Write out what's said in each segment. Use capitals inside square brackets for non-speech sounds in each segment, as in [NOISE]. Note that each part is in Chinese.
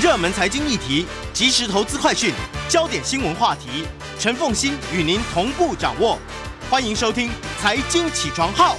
热门财经议题、即时投资快讯、焦点新闻话题，陈凤欣与您同步掌握。欢迎收听《财经起床号》。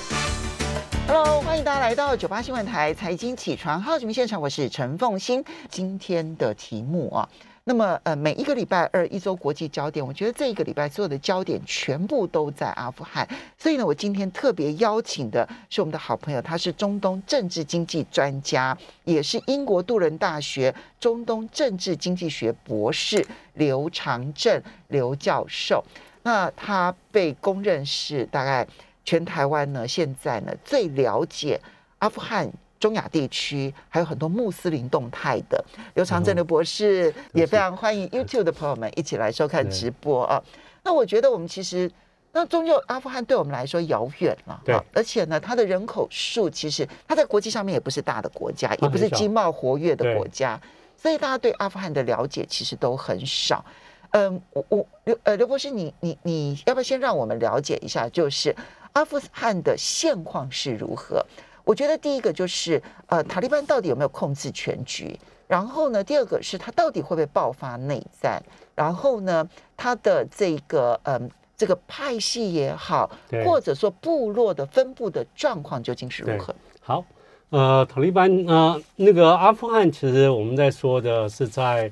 Hello，欢迎大家来到九八新闻台财经起床号节目现场，我是陈凤欣。今天的题目啊，那么呃，每一个礼拜二一周国际焦点，我觉得这一个礼拜所有的焦点全部都在阿富汗，所以呢，我今天特别邀请的是我们的好朋友，他是中东政治经济专家，也是英国杜伦大学中东政治经济学博士刘长正刘教授。那他被公认是大概。全台湾呢，现在呢最了解阿富汗、中亚地区，还有很多穆斯林动态的刘长正刘博士，也非常欢迎 YouTube 的朋友们一起来收看直播啊。那我觉得我们其实，那终究阿富汗对我们来说遥远了，对，而且呢，它的人口数其实它在国际上面也不是大的国家，也不是经贸活跃的国家，所以大家对阿富汗的了解其实都很少。嗯，我我刘呃刘博士，你你你要不要先让我们了解一下，就是？阿富汗的现况是如何？我觉得第一个就是呃，塔利班到底有没有控制全局？然后呢，第二个是他到底会不会爆发内战？然后呢，他的这个嗯、呃，这个派系也好，或者说部落的分布的状况究竟是如何？好，呃，塔利班呃，那个阿富汗其实我们在说的是在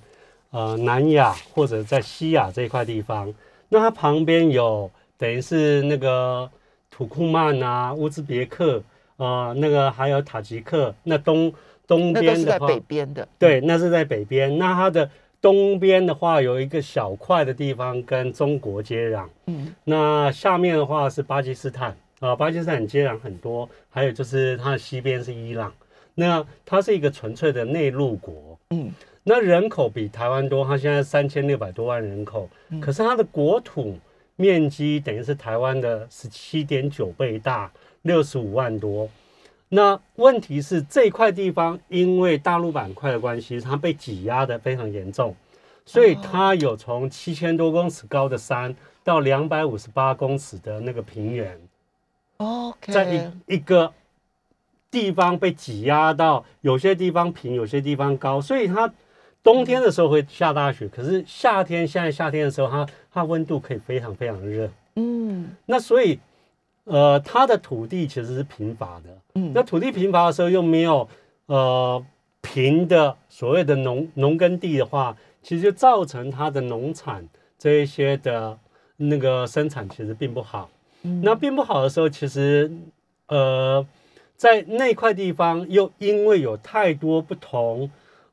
呃南亚或者在西亚这一块地方，那它旁边有等于是那个。土库曼啊，乌兹别克啊、呃，那个还有塔吉克，那东东边的是在北边的，对，那是在北边。那它的东边的话，有一个小块的地方跟中国接壤，嗯，那下面的话是巴基斯坦啊、呃，巴基斯坦接壤很多，还有就是它的西边是伊朗，那它是一个纯粹的内陆国，嗯，那人口比台湾多，它现在三千六百多万人口，嗯、可是它的国土。面积等于是台湾的十七点九倍大，六十五万多。那问题是这块地方因为大陆板块的关系，它被挤压的非常严重，所以它有从七千多公尺高的山到两百五十八公尺的那个平原。OK，在一一个地方被挤压到，有些地方平，有些地方高，所以它。冬天的时候会下大雪，可是夏天现在夏天的时候，它它温度可以非常非常热。嗯，那所以呃，它的土地其实是贫乏的。嗯，那土地贫乏的时候又没有呃平的所谓的农农耕地的话，其实就造成它的农产这一些的那个生产其实并不好。嗯，那并不好的时候，其实呃在那块地方又因为有太多不同。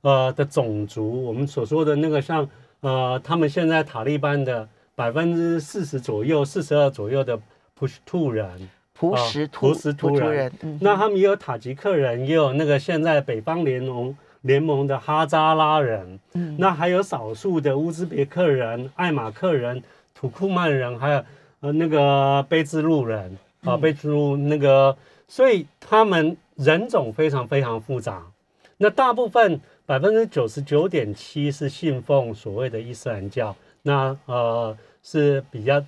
呃的种族，我们所说的那个像呃，他们现在塔利班的百分之四十左右、四十二左右的普什图人，普什图、普什图人，嗯、那他们也有塔吉克人，也有那个现在北方联盟联盟的哈扎拉人，嗯，那还有少数的乌兹别克人、艾马克人、土库曼人，还有呃那个卑兹路人。啊，卑兹路那个，所以他们人种非常非常复杂，那大部分。百分之九十九点七是信奉所谓的伊斯兰教，那呃是比较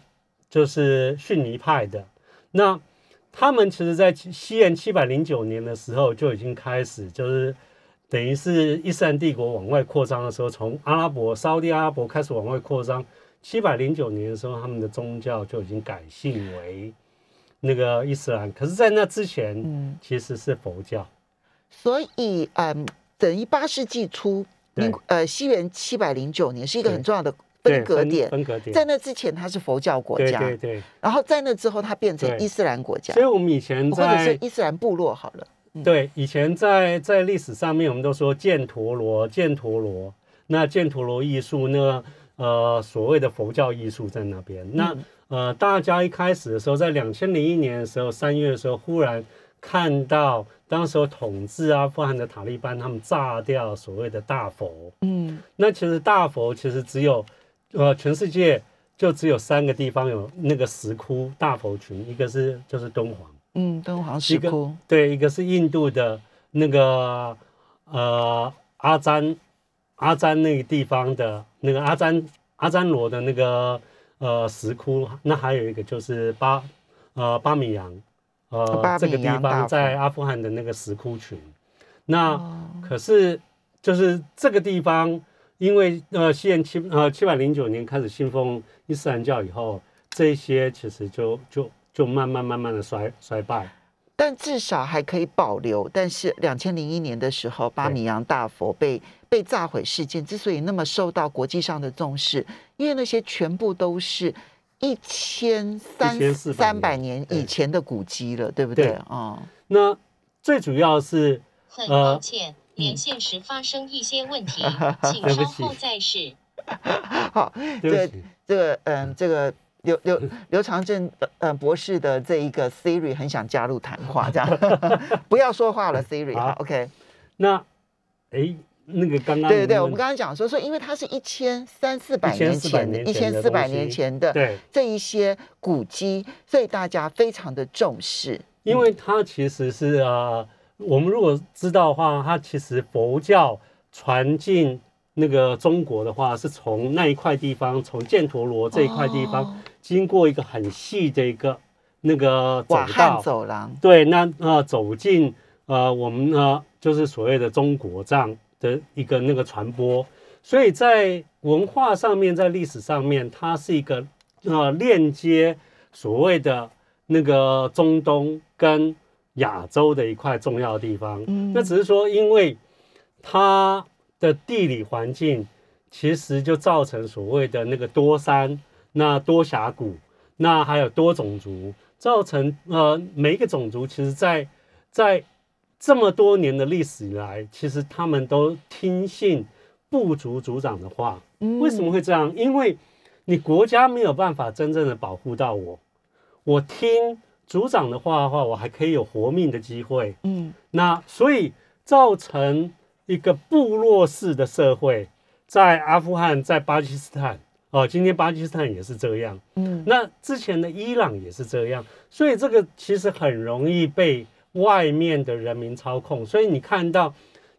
就是逊尼派的。那他们其实，在西元七百零九年的时候就已经开始，就是等于是伊斯兰帝国往外扩张的时候，从阿拉伯、沙地阿拉伯开始往外扩张。七百零九年的时候，他们的宗教就已经改信为那个伊斯兰，可是，在那之前，嗯，其实是佛教。所以，嗯。等于八世纪初，民呃西元七百零九年是一个很重要的分隔点。分隔点在那之前，它是佛教国家，对对对。然后在那之后，它变成伊斯兰国家。所以我们以前在或者是伊斯兰部落好了。嗯、对，以前在在历史上面，我们都说犍陀罗，犍陀罗。那犍陀罗艺术呢？呃，所谓的佛教艺术在那边。那呃，大家一开始的时候，在两千零一年的时候，三月的时候，忽然看到。当时候统治阿富汗的塔利班，他们炸掉所谓的大佛。嗯，那其实大佛其实只有，呃，全世界就只有三个地方有那个石窟大佛群，一个是就是敦煌，嗯，敦煌石窟，对，一个是印度的那个呃阿詹阿詹那个地方的那个阿詹阿詹罗的那个呃石窟，那还有一个就是巴呃巴米扬。呃，这个地方在阿富汗的那个石窟群，那、哦、可是就是这个地方，因为呃，西元七呃七百零九年开始信奉伊斯兰教以后，这些其实就就就慢慢慢慢的衰衰败。但至少还可以保留。但是两千零一年的时候，巴米扬大佛被被炸毁事件之所以那么受到国际上的重视，因为那些全部都是一千三1400三百年以前的古迹了，对不对对？哦，那最主要是很呃抱歉，连线时发生一些问题，请稍后再试。[LAUGHS] 好，这对不起，这个嗯，这个刘刘刘长正呃博士的这一个 Siri 很想加入谈话，这样 [LAUGHS] 不要说话了，Siri 好好，OK。那哎那个刚刚对对对，我们刚刚刚讲说说，因为它是一千三四百年前的，一千四百年前的对，这一些古迹，所以大家非常的重视。因为它其实是呃，我们如果知道的话，它其实佛教传进那个中国的话，是从那一块地方，从犍陀罗这一块地方，哦。经过一个很细的一个那个走道，走廊，对，那呃走进呃我们呢就是所谓的中国这样的一个那个传播，所以在文化上面，在历史上面，它是一个呃链接所谓的那个中东跟亚洲的一块重要的地方。嗯那只是说，因为它的地理环境，其实就造成所谓的那个多山、那多峡谷，那还有多种族，造成呃每一个种族，其实在在这么多年的历史以来，其实他们都听信部族族长的话。嗯为什么会这样？因为你国家没有办法真正的保护到我，我听族长的话的话，我还可以有活命的机会。嗯那所以造成一个部落式的社会，在阿富汗，在巴基斯坦，哦，今天巴基斯坦也是这样。嗯那之前的伊朗也是这样，所以这个其实很容易被外面的人民操控。所以你看到，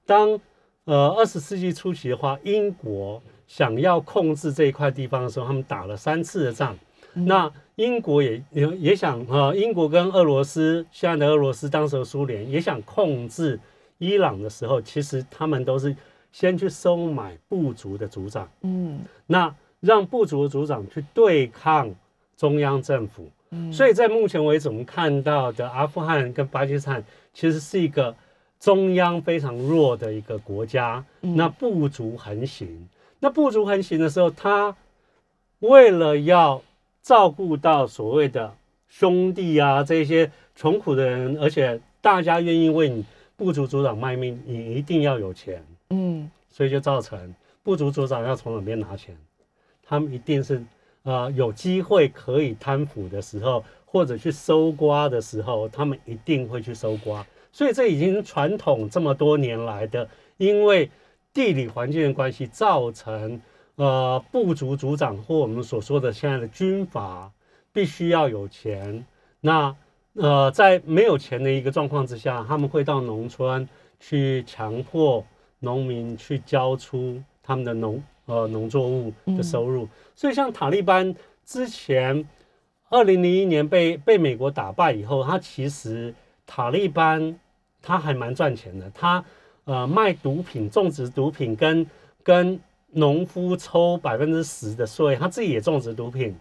当呃二十世纪初期的话，英国想要控制这一块地方的时候，他们打了三次的仗。那英国也也也想呃，英国跟俄罗斯现在的俄罗斯，当时的苏联也想控制伊朗的时候，其实他们都是先去收买部族的族长。嗯那让部族的族长去对抗中央政府。嗯所以在目前为止，我们看到的阿富汗跟巴基斯坦其实是一个中央非常弱的一个国家，嗯那部族横行。那部族横行的时候，他为了要照顾到所谓的兄弟啊这些穷苦的人，而且大家愿意为你部族族长卖命，你一定要有钱。嗯所以就造成部族族长要从哪边拿钱，他们一定是呃有机会可以贪腐的时候，或者去搜刮的时候，他们一定会去搜刮。所以这已经传统这么多年来的，因为地理环境的关系，造成呃部族族长或我们所说的现在的军阀必须要有钱。那呃在没有钱的一个状况之下，他们会到农村去强迫农民去交出他们的农呃农作物的收入。所以像塔利班之前二零零一年被被美国打败以后，他其实塔利班他还蛮赚钱的，他呃卖毒品、种植毒品跟跟农夫抽百分之十的税，他自己也种植毒品。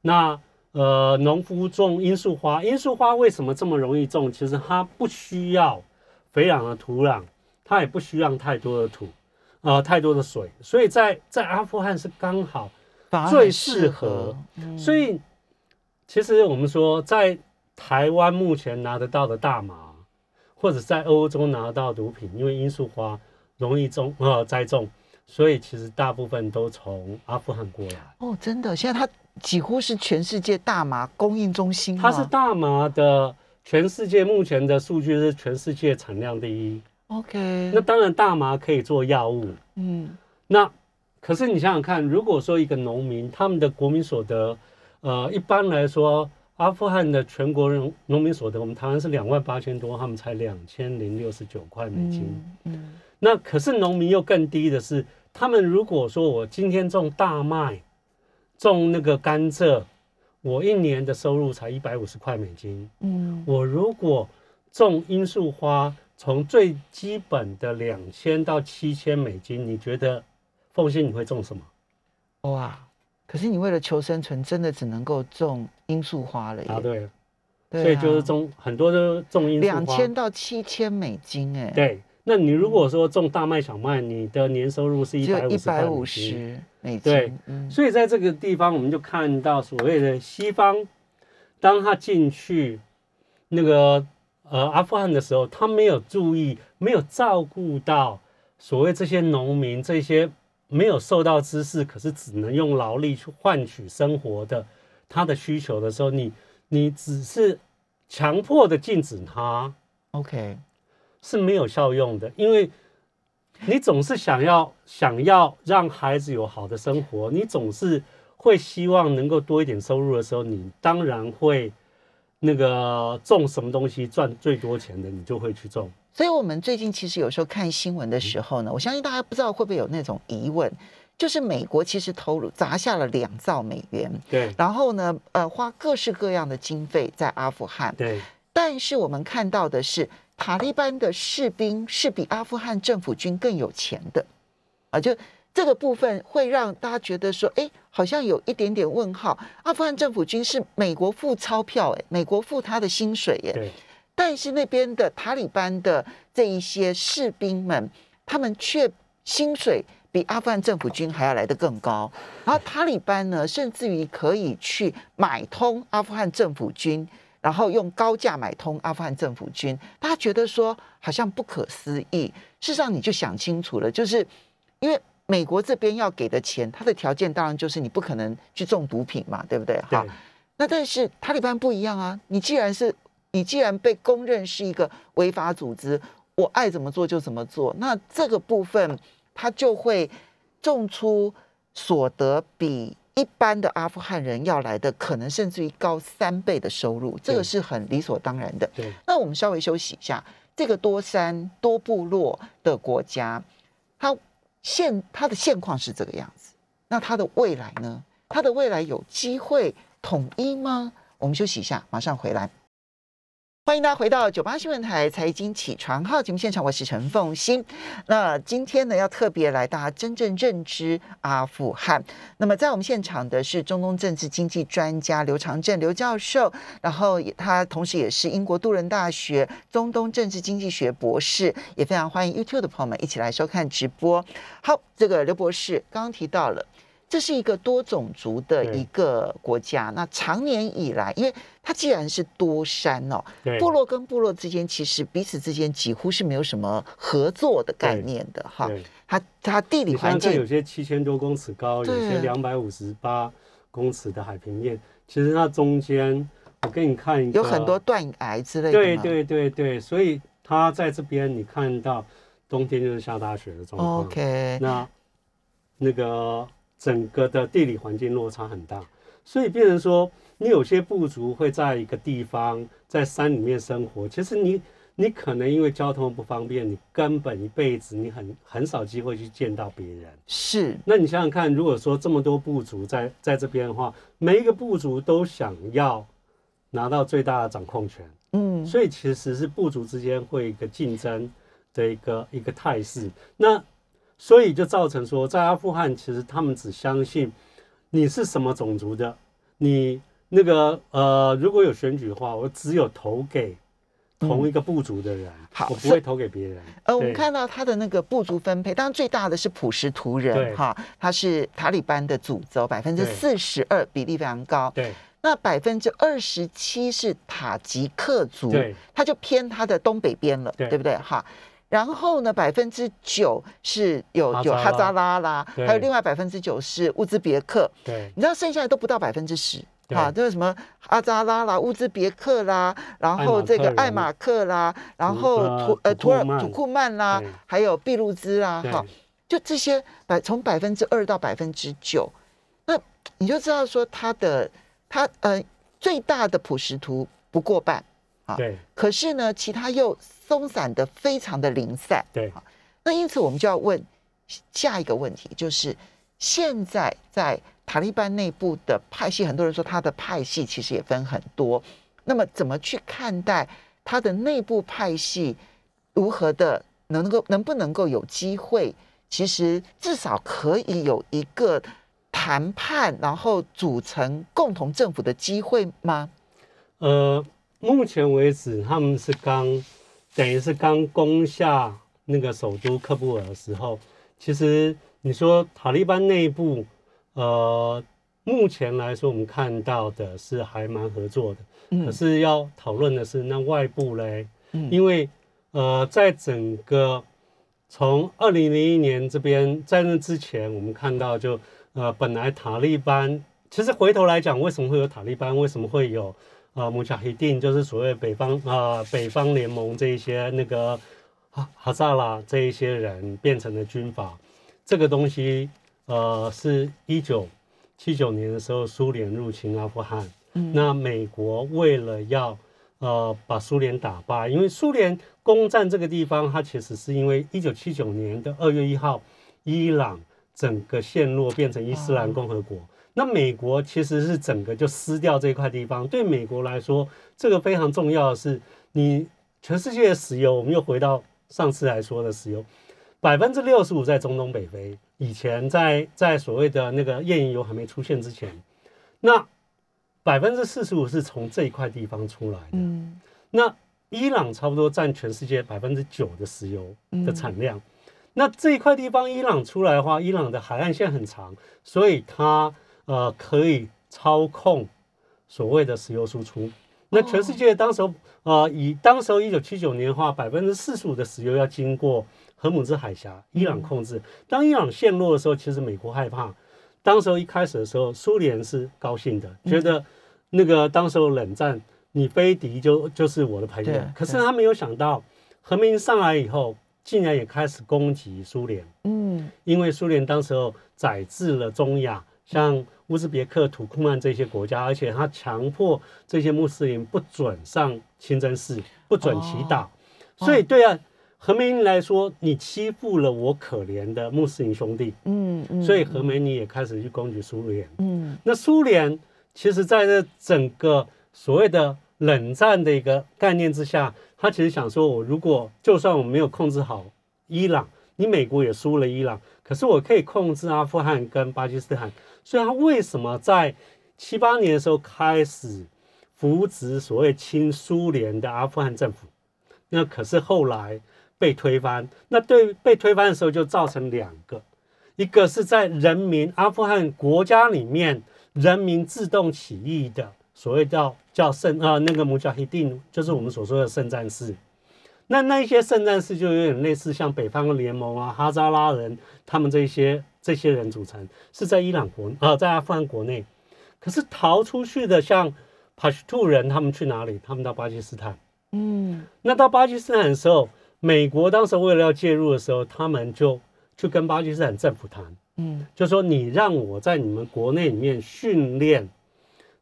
那呃，农夫种罂粟花，罂粟花为什么这么容易种？其实它不需要肥壤的土壤，它也不需要太多的土，呃，太多的水，所以在在阿富汗是刚好。最适合嗯所以其实我们说，在台湾目前拿得到的大麻，或者在欧洲拿得到毒品，因为罂粟花容易种呃栽种，所以其实大部分都从阿富汗过来。哦，真的，现在它几乎是全世界大麻供应中心它是大麻的全世界目前的数据是全世界产量第一。OK，那当然，大麻可以做药物。嗯那可是你想想看，如果说一个农民他们的国民所得，呃，一般来说，阿富汗的全国人农民所得，我们台湾是两万八千多，他们才两千零六十九块美金。嗯嗯那可是农民又更低的是，他们如果说我今天种大麦，种那个甘蔗，我一年的收入才一百五十块美金。嗯我如果种罂粟花，从最基本的两千到七千美金，你觉得凤欣你会种什么？哇！可是你为了求生存，真的只能够种罂粟花了耶。答对了，对啊所以就是种很多都种罂粟花。两千到七千美金，哎，，对，那你如果说种大麦、小麦，你的年收入是只一百五十有一百五美金。十。对，嗯，所以在这个地方，我们就看到所谓的西方，当他进去那个呃阿富汗的时候，他没有注意，没有照顾到所谓这些农民这些没有受到知识，可是只能用劳力去换取生活的他的需求的时候，你你只是强迫的禁止他，OK，是没有效用的，因为你总是想要想要让孩子有好的生活，你总是会希望能够多一点收入的时候，你当然会那个种什么东西赚最多钱的，你就会去种。所以我们最近其实有时候看新闻的时候呢，我相信大家不知道会不会有那种疑问，就是美国其实投入砸下了两兆美元，对。然后呢，呃，花各式各样的经费在阿富汗，对但是我们看到的是，塔利班的士兵是比阿富汗政府军更有钱的，啊，就这个部分会让大家觉得说，哎，好像有一点点问号。阿富汗政府军是美国付钞票，哎，美国付他的薪水，哎，对但是那边的塔利班的这一些士兵们，他们却薪水比阿富汗政府军还要来得更高。然后塔利班呢，甚至于可以去买通阿富汗政府军，然后用高价买通阿富汗政府军。大家觉得说好像不可思议，事实上你就想清楚了，就是因为美国这边要给的钱，它的条件当然就是你不可能去种毒品嘛，对不对？好，那但是塔利班不一样啊，你既然是你既然被公认是一个违法组织，我爱怎么做就怎么做，那这个部分它就会种出所得比一般的阿富汗人要来的可能甚至于高三倍的收入，这个是很理所当然的。对那我们稍微休息一下，这个多山多部落的国家，它现它的现况是这个样子，那它的未来呢？它的未来有机会统一吗？我们休息一下，马上回来。欢迎大家回到九八新闻台财经起床号节目现场，我是陈凤欣。那今天呢，要特别来大家真正认知阿富汗。那么在我们现场的是中东政治经济专家刘长正刘教授，然后也他同时也是英国杜伦大学中东政治经济学博士，也非常欢迎 YouTube 的朋友们一起来收看直播。好，这个刘博士刚刚提到了。这是一个多种族的一个国家，那长年以来，因为它既然是多山哦，部落跟部落之间其实彼此之间几乎是没有什么合作的概念的哈。它它地理环你想想看，有些七千多公尺高，有些两百五十八公尺的海平面，其实它中间，我给你看一个，有很多断崖之类的嘛。对对对对，所以它在这边你看到冬天就是下大雪的状况。OK，那那个整个的地理环境落差很大，所以变成说，你有些部族会在一个地方在山里面生活，其实你你可能因为交通不方便，你根本一辈子你很很少机会去见到别人。是那你想想看，如果说这么多部族在在这边的话，每一个部族都想要拿到最大的掌控权，嗯所以其实是部族之间会一个竞争的一个一个态势。那所以就造成说，在阿富汗，其实他们只相信你是什么种族的，你那个呃，如果有选举的话，我只有投给同一个部族的人，好我不会投给别人。呃，我们看到他的那个部族分配，当然最大的是普什图人哈，他是塔利班的主轴，百分之四十二，比例非常高。对那百分之二十七是塔吉克族，对他就偏他的东北边了，对对不对？哈。然后呢，百分之九是有有哈扎拉啦，对还有另外百分之九是乌兹别克，对。你知道剩下的都不到百分之十。对哈，就是什么阿扎拉啦、乌兹别克啦，然后这个艾艾马马克啦，然土后呃土呃土土库曼尔土库曼啦对，还有俾路兹啦，哈，就这些百从百分之二到百分之九，那你就知道说它的它呃最大的普什图不过半啊，对。可是呢其他又松散的非常的零散，对。那因此我们就要问下一个问题，就是现在在塔利班内部的派系，很多人说他的派系其实也分很多，那么怎么去看待他的内部派系如何的能够能不能够有机会，其实至少可以有一个谈判，然后组成共同政府的机会吗？呃，目前为止他们是刚，等于是刚攻下那个首都喀布尔的时候，其实你说塔利班内部，呃，目前来说我们看到的是还蛮合作的，可嗯是要讨论的是那外部嘞，嗯因为呃，在整个从二零零一年这边在那之前，我们看到就呃，本来塔利班其实回头来讲，为什么会有塔利班？为什么会有呃穆加希定，就是所谓北方啊、呃、北方联盟这一些那个哈哈萨拉这一些人变成了军阀？这个东西呃，是一九七九年的时候苏联入侵阿富汗，嗯那美国为了要呃把苏联打败，因为苏联攻占这个地方，它其实是因为一九七九年的二月一号，伊朗整个陷落变成伊斯兰共和国。那美国其实是整个就撕掉这块地方。对美国来说，这个非常重要的是，你全世界的石油，我们又回到上次来说的石油，百分之六十五在中东北非。以前在在所谓的那个页岩油还没出现之前，那百分之四十五是从这一块地方出来的。嗯那伊朗差不多占全世界百分之九的石油的产量。那这一块地方伊朗出来的话，伊朗的海岸线很长，所以它呃可以操控所谓的石油输出。那全世界当时候呃以当时候一九七九年的话，百分之四十五的石油要经过荷姆兹海峡，伊朗控制。当伊朗陷落的时候，其实美国害怕。当时候一开始的时候，苏联是高兴的，觉得那个当时候冷战，你非敌就就是我的朋友。可是他没有想到，和平上来以后，竟然也开始攻击苏联，嗯因为苏联当时候宰制了中亚，像乌兹别克、土库曼这些国家，而且他强迫这些穆斯林不准上清真寺，不准祈祷。所以对啊，何梅尼来说，你欺负了我可怜的穆斯林兄弟，嗯嗯，所以何梅尼也开始去攻击苏联。嗯那苏联其实在这整个所谓的冷战的一个概念之下，他其实想说，我如果就算我没有控制好伊朗，你美国也输了伊朗，可是我可以控制阿富汗跟巴基斯坦，所以他为什么在七八年的时候开始扶植所谓亲苏联的阿富汗政府？那可是后来被推翻，那对被推翻的时候就造成两个，一个是在人民阿富汗国家里面人民自动起义的所谓叫叫圣啊那个穆加希丁，就是我们所说的圣战士。那那一些圣战士就有点类似像北方联盟啊、哈扎拉人他们这些这些人组成，是在伊朗国啊、在阿富汗国内。可是逃出去的像帕什图人，他们去哪里？他们到巴基斯坦。嗯那到巴基斯坦的时候，美国当时为了要介入的时候，他们就去跟巴基斯坦政府谈，嗯就说你让我在你们国内里面训练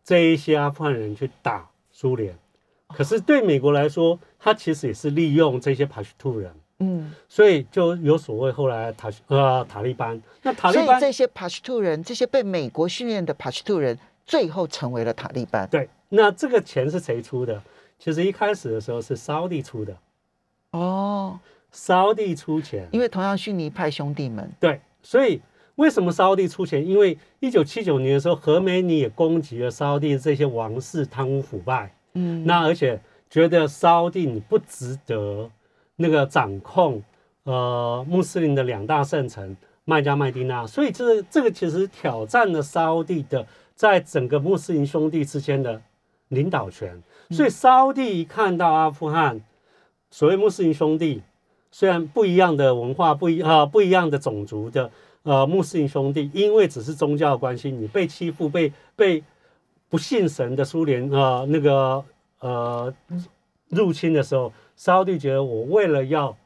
这一些阿富汗人去打苏联。可是对美国来说，他其实也是利用这些帕什图人，嗯，所以就有所谓后来塔呃塔利班。那塔利班所以这些帕什图人，这些被美国训练的帕什图人，最后成为了塔利班。对，那这个钱是谁出的？其实一开始的时候是沙地出的，哦，沙地出钱，因为同样逊尼派兄弟们，对，所以为什么沙地出钱？因为一九七九年的时候，何梅尼也攻击了沙地这些王室贪污腐败，嗯，那而且觉得沙地你不值得那个掌控呃穆斯林的两大圣城麦加、麦地那，所以这这个其实挑战了沙地的在整个穆斯林兄弟之间的领导权。所以沙地一看到阿富汗所谓穆斯林兄弟，虽然不一样的文化、不一啊、不一样的种族的呃穆斯林兄弟，因为只是宗教的关系，你被欺负、被被不信神的苏联呃那个呃入侵的时候，沙地觉得我为了要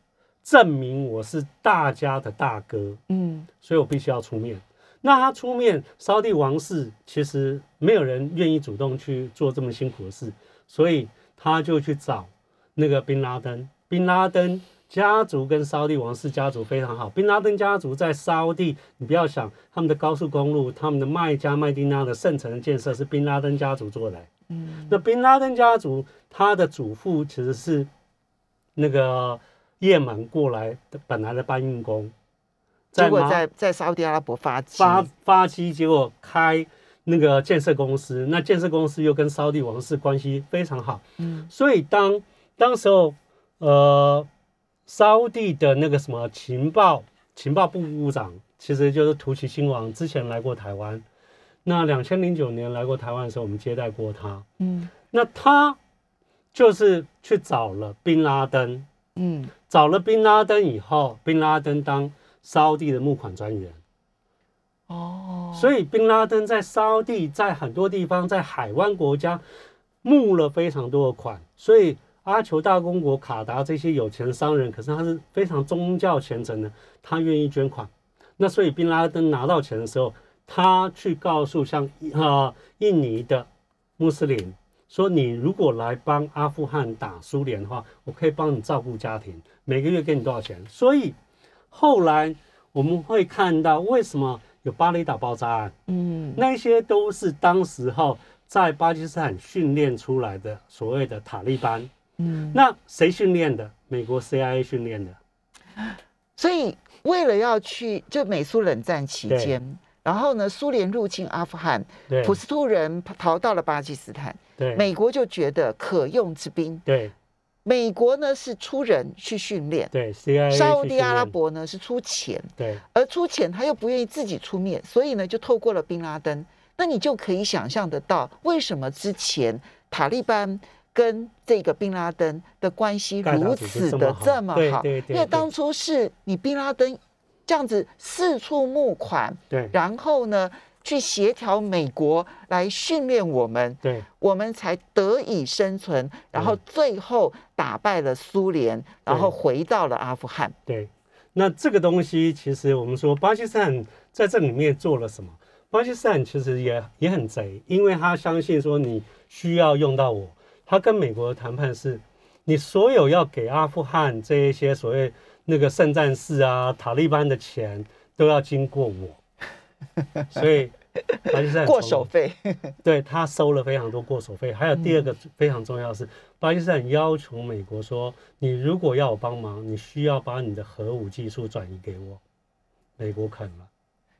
证明我是大家的大哥，嗯所以我必须要出面。那他出面，沙地王室其实没有人愿意主动去做这么辛苦的事，所以他就去找那个宾拉登。宾拉登家族跟沙地王室家族非常好。宾拉登家族在沙地，你不要想他们的高速公路、他们的麦加、麦地那的圣城的建设是宾拉登家族做的。嗯那宾拉登家族他的祖父其实是那个也门过来的本来的搬运工，结果在在沙地阿拉伯发迹，发发机，结果开那个建设公司，那建设公司又跟沙地王室关系非常好，嗯所以当当时候，呃，沙地的那个什么情报情报部部长，其实就是图奇亲王，之前来过台湾。那两千零九年来过台湾的时候，我们接待过他。嗯那他就是去找了宾拉登，嗯找了宾拉登以后，宾拉登当沙地的募款专员。哦，所以宾拉登在沙地，在很多地方，在海湾国家募了非常多的款，所以阿酋大公国、卡达这些有钱商人，可是他是非常宗教虔诚的，他愿意捐款。那所以宾拉登拿到钱的时候，他去告诉像啊、印尼的穆斯林说：“你如果来帮阿富汗打苏联的话，我可以帮你照顾家庭，每个月给你多少钱。”所以后来我们会看到为什么有巴厘岛爆炸案，嗯那些都是当时候在巴基斯坦训练出来的所谓的塔利班。嗯，那谁训练的？美国 CIA 训练的。所以为了要去就美苏冷战期间，然后呢，苏联入侵阿富汗，对。普什图人逃到了巴基斯坦，对。美国就觉得可用之兵，对。美国呢是出人去训练，对 CIA 沙地阿拉伯呢是出钱，对。而出钱他又不愿意自己出面，所以呢就透过了宾拉登。那你就可以想象得到，为什么之前塔利班跟这个宾拉登的关系如此的这么好么好？对对对对因为当初是你宾拉登这样子四处募款，对然后呢去协调美国来训练我们，对我们才得以生存，然后最后打败了苏联，然后回到了阿富汗。对。那这个东西，其实我们说巴基斯坦在这里面做了什么？巴基斯坦其实也也很贼，因为他相信说你需要用到我。他跟美国的谈判是，你所有要给阿富汗这一些所谓那个圣战士啊、塔利班的钱，都要经过我。[LAUGHS] 所以巴基斯坦过手费，对他收了非常多过手费。还有第二个非常重要的是，巴基斯坦要求美国说，你如果要我帮忙，你需要把你的核武技术转移给我。美国肯了，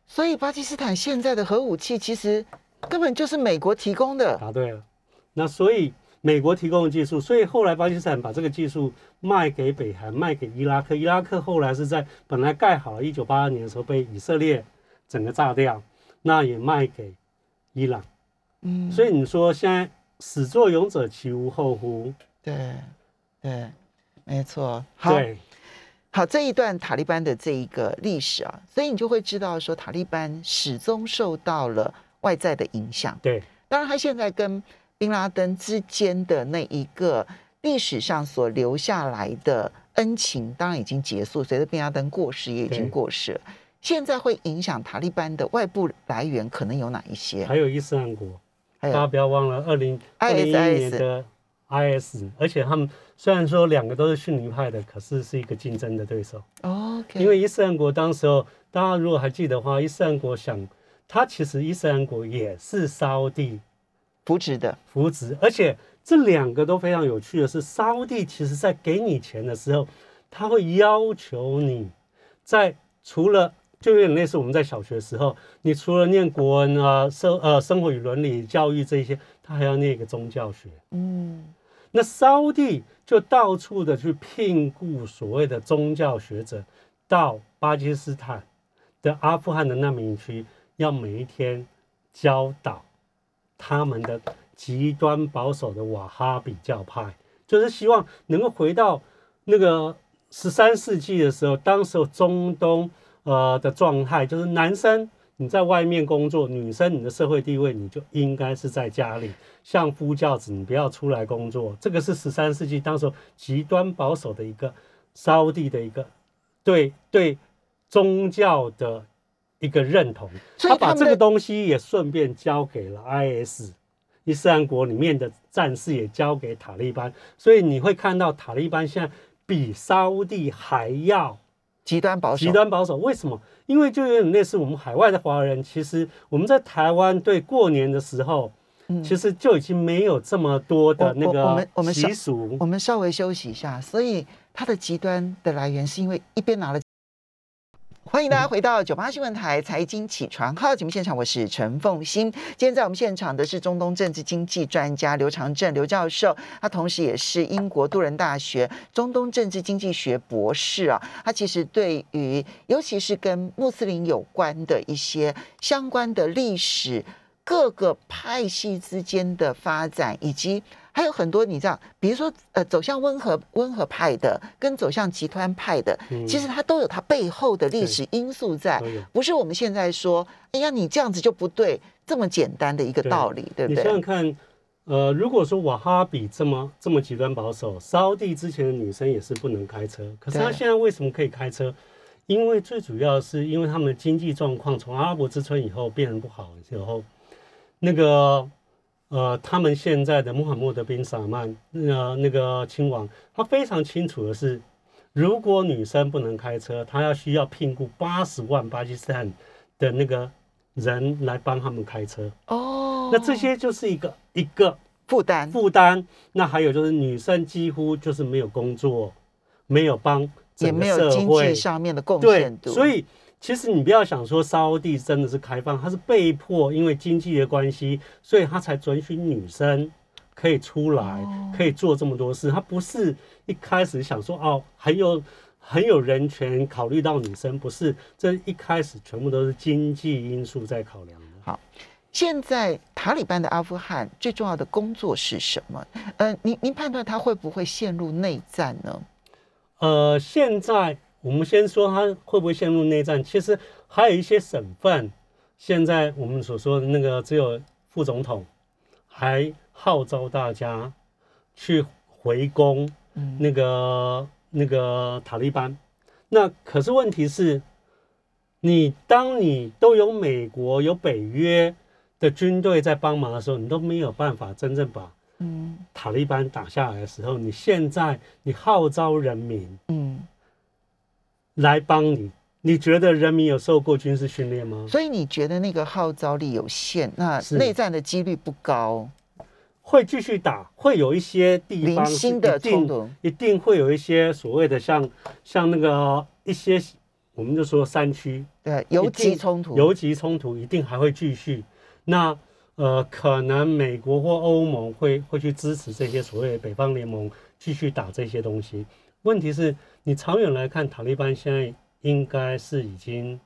所以巴基斯坦现在的核武器其实根本就是美国提供的。答对了。那所以美国提供的技术，所以后来巴基斯坦把这个技术卖给北韩，卖给伊拉克。伊拉克后来是在本来盖好了，一九八二年的时候被以色列整个炸掉，那也卖给伊朗。嗯，所以你说现在始作俑者其无后乎？对对，没错。好，对好，这一段塔利班的这一个历史啊，所以你就会知道说，塔利班始终受到了外在的影响。对当然，他现在跟宾拉登之间的那一个历史上所留下来的恩情，当然已经结束，随着宾拉登过世也已经对过世了。现在会影响塔利班的外部来源可能有哪一些？还有伊斯兰国。大家不要忘了，二零二零一年的 IS，而且他们虽然说两个都是逊尼派的，可是是一个竞争的对手。OK，因为伊斯兰国当时候，大家如果还记得的话，伊斯兰国想，它其实伊斯兰国也是沙地扶植的，扶植，而且这两个都非常有趣的是，沙地其实在给你钱的时候，他会要求你在除了就有点类似我们在小学的时候，你除了念国文啊、生呃生活与伦理教育这一些，他还要念一个宗教学。嗯那沙地就到处的去聘雇所谓的宗教学者，到巴基斯坦的阿富汗的难民区，要每一天教导他们的极端保守的瓦哈比教派，就是希望能够回到那个十三世纪的时候，当时候中东呃的状态，就是男生你在外面工作，女生你的社会地位你就应该是在家里，相夫教子，你不要出来工作。这个是十三世纪当时候极端保守的一个沙地的一个对对宗教的一个认同。他把这个东西也顺便交给了 IS。伊斯兰国里面的战士也交给塔利班，所以你会看到塔利班现在比沙地还要极端保守，极端保守。为什么？因为就有点类似我们海外的华人，其实我们在台湾对过年的时候，嗯其实就已经没有这么多的那我我我个们我们习俗。我们稍微休息一下，所以它的极端的来源是因为一边拿了。欢迎大家回到九八新闻台财经起床号节目现场，我是陈凤欣。今天在我们现场的是中东政治经济专家刘长正刘教授，他同时也是英国杜伦大学中东政治经济学博士啊。他其实对于尤其是跟穆斯林有关的一些相关的历史。各个派系之间的发展，以及还有很多你知道，比如说呃，走向温和温和派的，跟走向极端派的，其实它都有它背后的历史因素在，不是我们现在说，哎呀，你这样子就不对，这么简单的一个道理，对不对？你想想看，呃，如果说瓦哈比这么这么极端保守，沙地之前的女生也是不能开车，可是她现在为什么可以开车？因为最主要是因为他们的经济状况从阿拉伯之春以后变得不好的时候。那个，呃，他们现在的穆罕默德宾萨曼，呃，那个亲王，他非常清楚的是，如果女生不能开车，他要需要聘雇八十万巴基斯坦的那个人来帮他们开车。哦，那这些就是一个一个负担负担。那还有就是女生几乎就是没有工作，没有帮，也没有经济上面的贡献度，所以。其实你不要想说沙地真的是开放，它是被迫，因为经济的关系，所以他才准许女生可以出来，可以做这么多事。他不是一开始想说哦，很有很有人权，考虑到女生，不是，这一开始全部都是经济因素在考量的。好，现在塔利班的阿富汗最重要的工作是什么？呃，您您判断他会不会陷入内战呢？呃，现在。我们先说他会不会陷入内战？其实还有一些省份，现在我们所说的那个只有副总统，还号召大家去回攻那个那个塔利班。那可是问题是，你当你都有美国有北约的军队在帮忙的时候，你都没有办法真正把嗯塔利班打下来的时候，你现在你号召人民嗯。来帮你，你觉得人民有受过军事训练吗？所以你觉得那个号召力有限，那内战的几率不高，会继续打，会有一些地方新的冲突，一定会有一些所谓的像像那个一些，我们就说山区，对，游击冲突，游击冲突一定还会继续。那呃，可能美国或欧盟会会去支持这些所谓的北方联盟继续打这些东西。问题是。你长远来看，塔利班现在应该是已经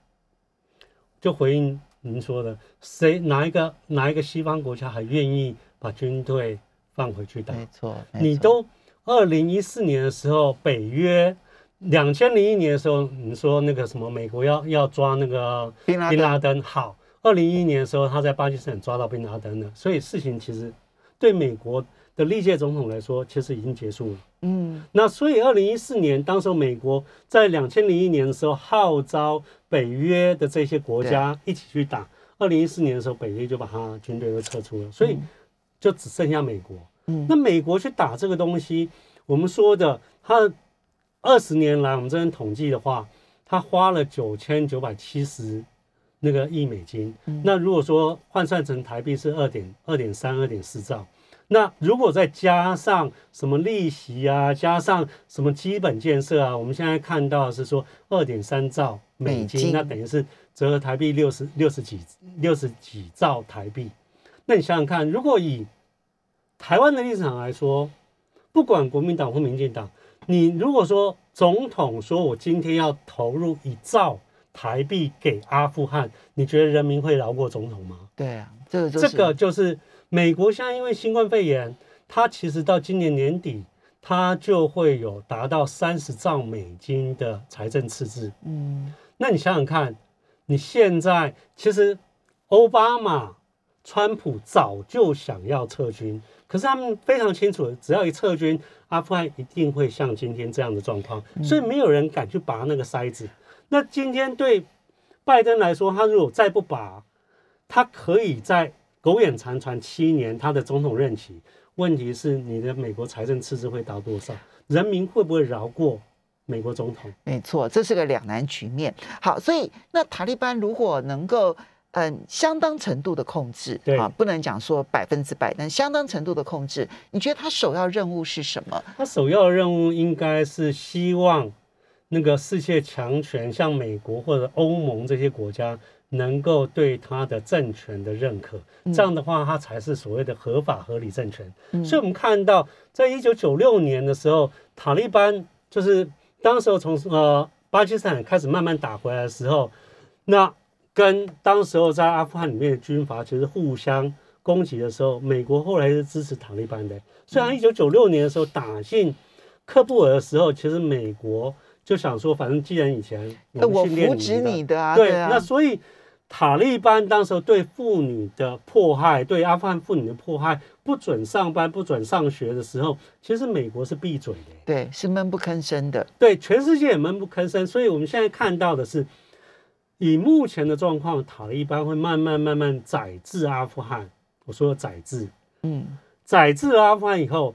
就回应您说的，谁哪一个哪一个西方国家还愿意把军队放回去打？没错，你都二零一四年的时候，北约两千零一年的时候，你说那个什么美国要要抓那个宾拉登，好，二零一一年的时候，他在巴基斯坦抓到宾拉登了，所以事情其实对美国。的历届总统来说，其实已经结束了。嗯，那所以二零一四年，当时美国在两千零一年的时候号召北约的这些国家一起去打。二零一四年的时候，北约就把他军队都撤出了，所以就只剩下美国。嗯，那美国去打这个东西，我们说的，他二十年来，我们这边统计的话，他花了九千九百七十那个亿美金。那如果说换算成台币是二点二点三二点四兆。那如果再加上什么利息啊，加上什么基本建设啊，我们现在看到是说二点三兆美金，那等于是折合台币六十六十几六十几兆台币。那你想想看，如果以台湾的立场来说，不管国民党或民进党，你如果说总统说我今天要投入一兆台币给阿富汗，你觉得人民会饶过总统吗？对啊，这个这个就是。美国现在因为新冠肺炎，它其实到今年年底，它就会有达到三十兆美金的财政赤字。嗯，那你想想看，你现在其实奥巴马、川普早就想要撤军，可是他们非常清楚，只要一撤军，阿富汗一定会像今天这样的状况，所以没有人敢去拔那个筛子。那今天对拜登来说，他如果再不拔，他可以在。苟延残喘七年，他的总统任期，问题是你的美国财政赤字会到多少？人民会不会饶过美国总统？没错，这是个两难局面。好，所以那塔利班如果能够嗯相当程度的控制对啊，不能讲说百分之百，但相当程度的控制。你觉得他首要任务是什么？他首要任务应该是希望那个世界强权，像美国或者欧盟这些国家，能够对他的政权的认可。这样的话，他才是所谓的合法合理政权。所以，我们看到，在一九九六年的时候，塔利班就是当时候从呃巴基斯坦开始慢慢打回来的时候，那跟当时候在阿富汗里面的军阀其实互相攻击的时候，美国后来是支持塔利班的。虽然一九九六年的时候打进喀布尔的时候，其实美国就想说，反正既然以前呃我们训练你的啊，对，啊，那所以塔利班当时候对妇女的迫害，对阿富汗妇女的迫害，不准上班、不准上学的时候，其实美国是闭嘴的。对是闷不吭声的。对，全世界也闷不吭声。所以我们现在看到的是，以目前的状况，塔利班会慢慢慢慢宰制阿富汗。我说宰制，嗯宰制阿富汗以后，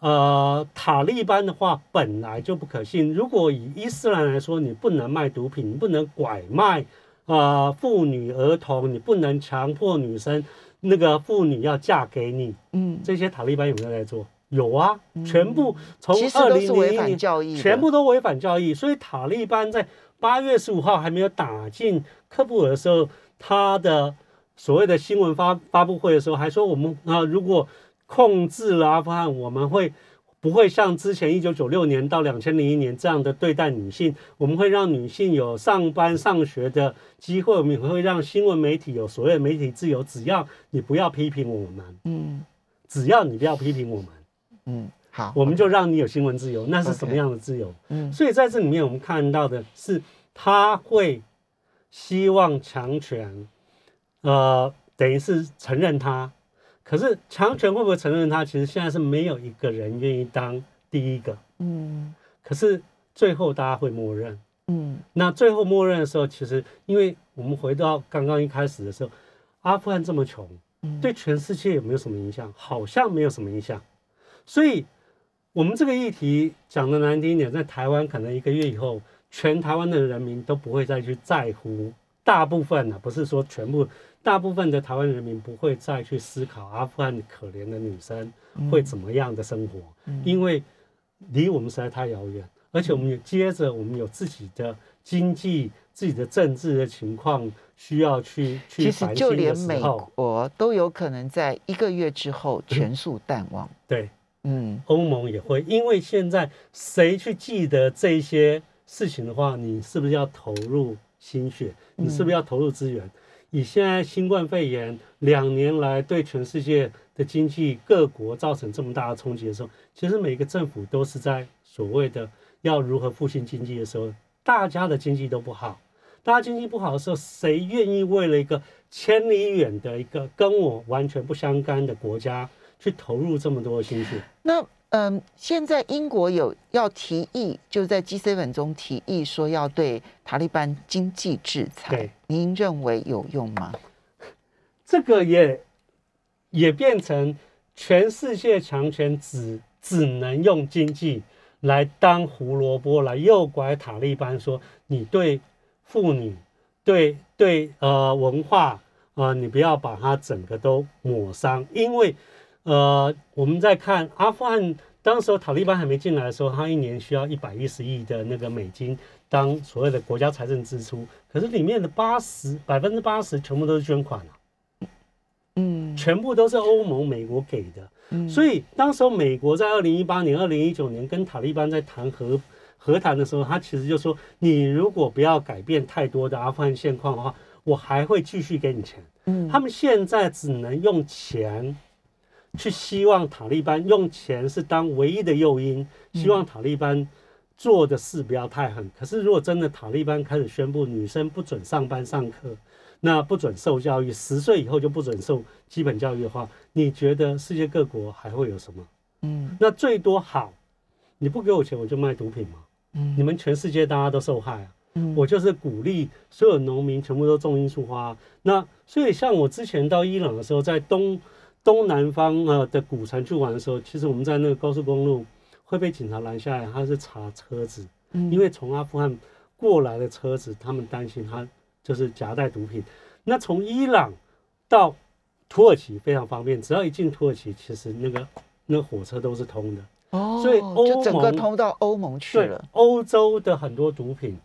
呃，塔利班的话本来就不可信。如果以伊斯兰来说，你不能卖毒品，你不能拐卖呃妇女儿童，你不能强迫女生那个妇女要嫁给你，嗯，这些塔利班有没有在做？有啊，全部从二零零一年全部都违反教义，所以塔利班在八月十五号还没有打进喀布尔的时候，他的所谓的新闻发发布会的时候，还说我们啊、如果控制了阿富汗，我们会不会像之前一九九六年到两千零一年这样的对待女性？我们会让女性有上班上学的机会，我们也会让新闻媒体有所谓的媒体自由，只要你不要批评我们，嗯只要你不要批评我们，嗯，好，我们就让你有新闻自由。那是什么样的自由？嗯所以在这里面，我们看到的是，他会希望强权，呃，等于是承认他。可是强权会不会承认他？其实现在是没有一个人愿意当第一个。嗯可是最后大家会默认。嗯那最后默认的时候，其实因为我们回到刚刚一开始的时候，阿富汗这么穷，嗯对全世界有没有什么影响？好像没有什么影响。所以，我们这个议题讲的难听一点，在台湾可能一个月以后，全台湾的人民都不会再去在乎，大部分呢、不是说全部，大部分的台湾人民不会再去思考阿富汗可怜的女生会怎么样的生活，因为离我们实在太遥远，而且我们也接着我们有自己的经济、自己的政治的情况需要去去其实烦心的就连美国都有可能在一个月之后全数淡忘。对。嗯欧盟也会，因为现在谁去记得这些事情的话，你是不是要投入心血？你是不是要投入资源？以现在新冠肺炎两年来对全世界的经济各国造成这么大的冲击的时候，其实每个政府都是在所谓的要如何复兴经济的时候，大家的经济都不好。大家经济不好的时候，谁愿意为了一个千里远的一个跟我完全不相干的国家去投入这么多的心血？那嗯，现在英国有要提议，就在 G7 中提议说要对塔利班经济制裁对，您认为有用吗？[LAUGHS] 这个也也变成全世界强权只只能用经济来当胡萝卜来诱拐塔利班，说你对妇女、对对呃文化呃，你不要把它整个都抹伤，因为呃我们在看阿富汗。当时候塔利班还没进来的时候，他一年需要一百一十亿的那个美金当所谓的国家财政支出，可是里面的八十百分之八十全部都是捐款啊。嗯全部都是欧盟、美国给的。嗯所以当时候美国在二零一八年、二零一九年跟塔利班在谈和和谈的时候，他其实就说，你如果不要改变太多的阿富汗现况的话，我还会继续给你钱。嗯他们现在只能用钱去希望塔利班用钱是当唯一的诱因，希望塔利班做的事不要太狠。可是如果真的塔利班开始宣布女生不准上班上课，那不准受教育，十岁以后就不准受基本教育的话，你觉得世界各国还会有什么？嗯那最多好，你不给我钱，我就卖毒品嘛。嗯你们全世界大家都受害啊。嗯我就是鼓励所有农民全部都种罂粟花。那所以像我之前到伊朗的时候，在东东南方呃的古城去玩的时候，其实我们在那个高速公路会被警察拦下来，他是查车子，嗯因为从阿富汗过来的车子，他们担心他就是夹带毒品。那从伊朗到土耳其非常方便，只要一进土耳其，其实那个那个火车都是通的。哦，所以就整个通到欧盟去对了。，欧洲的很多毒品，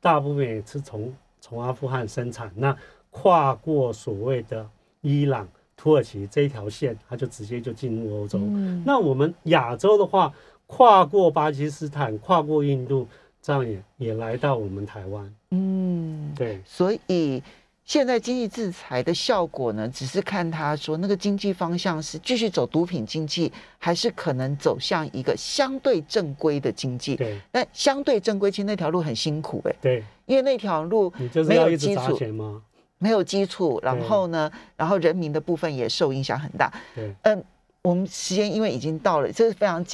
大部分也是从从阿富汗生产，那跨过所谓的伊朗、土耳其这一条线，它就直接就进入欧洲。嗯，那我们亚洲的话，跨过巴基斯坦，跨过印度，这样也也来到我们台湾。嗯，对所以现在经济制裁的效果呢，只是看他说那个经济方向是继续走毒品经济，还是可能走向一个相对正规的经济。对但相对正规，其实那条路很辛苦哎、对，因为那条路你就是没有要一直砸基础钱吗？没有基础，然后呢，然后人民的部分也受影响很大。嗯，我们时间因为已经到了，这是非常。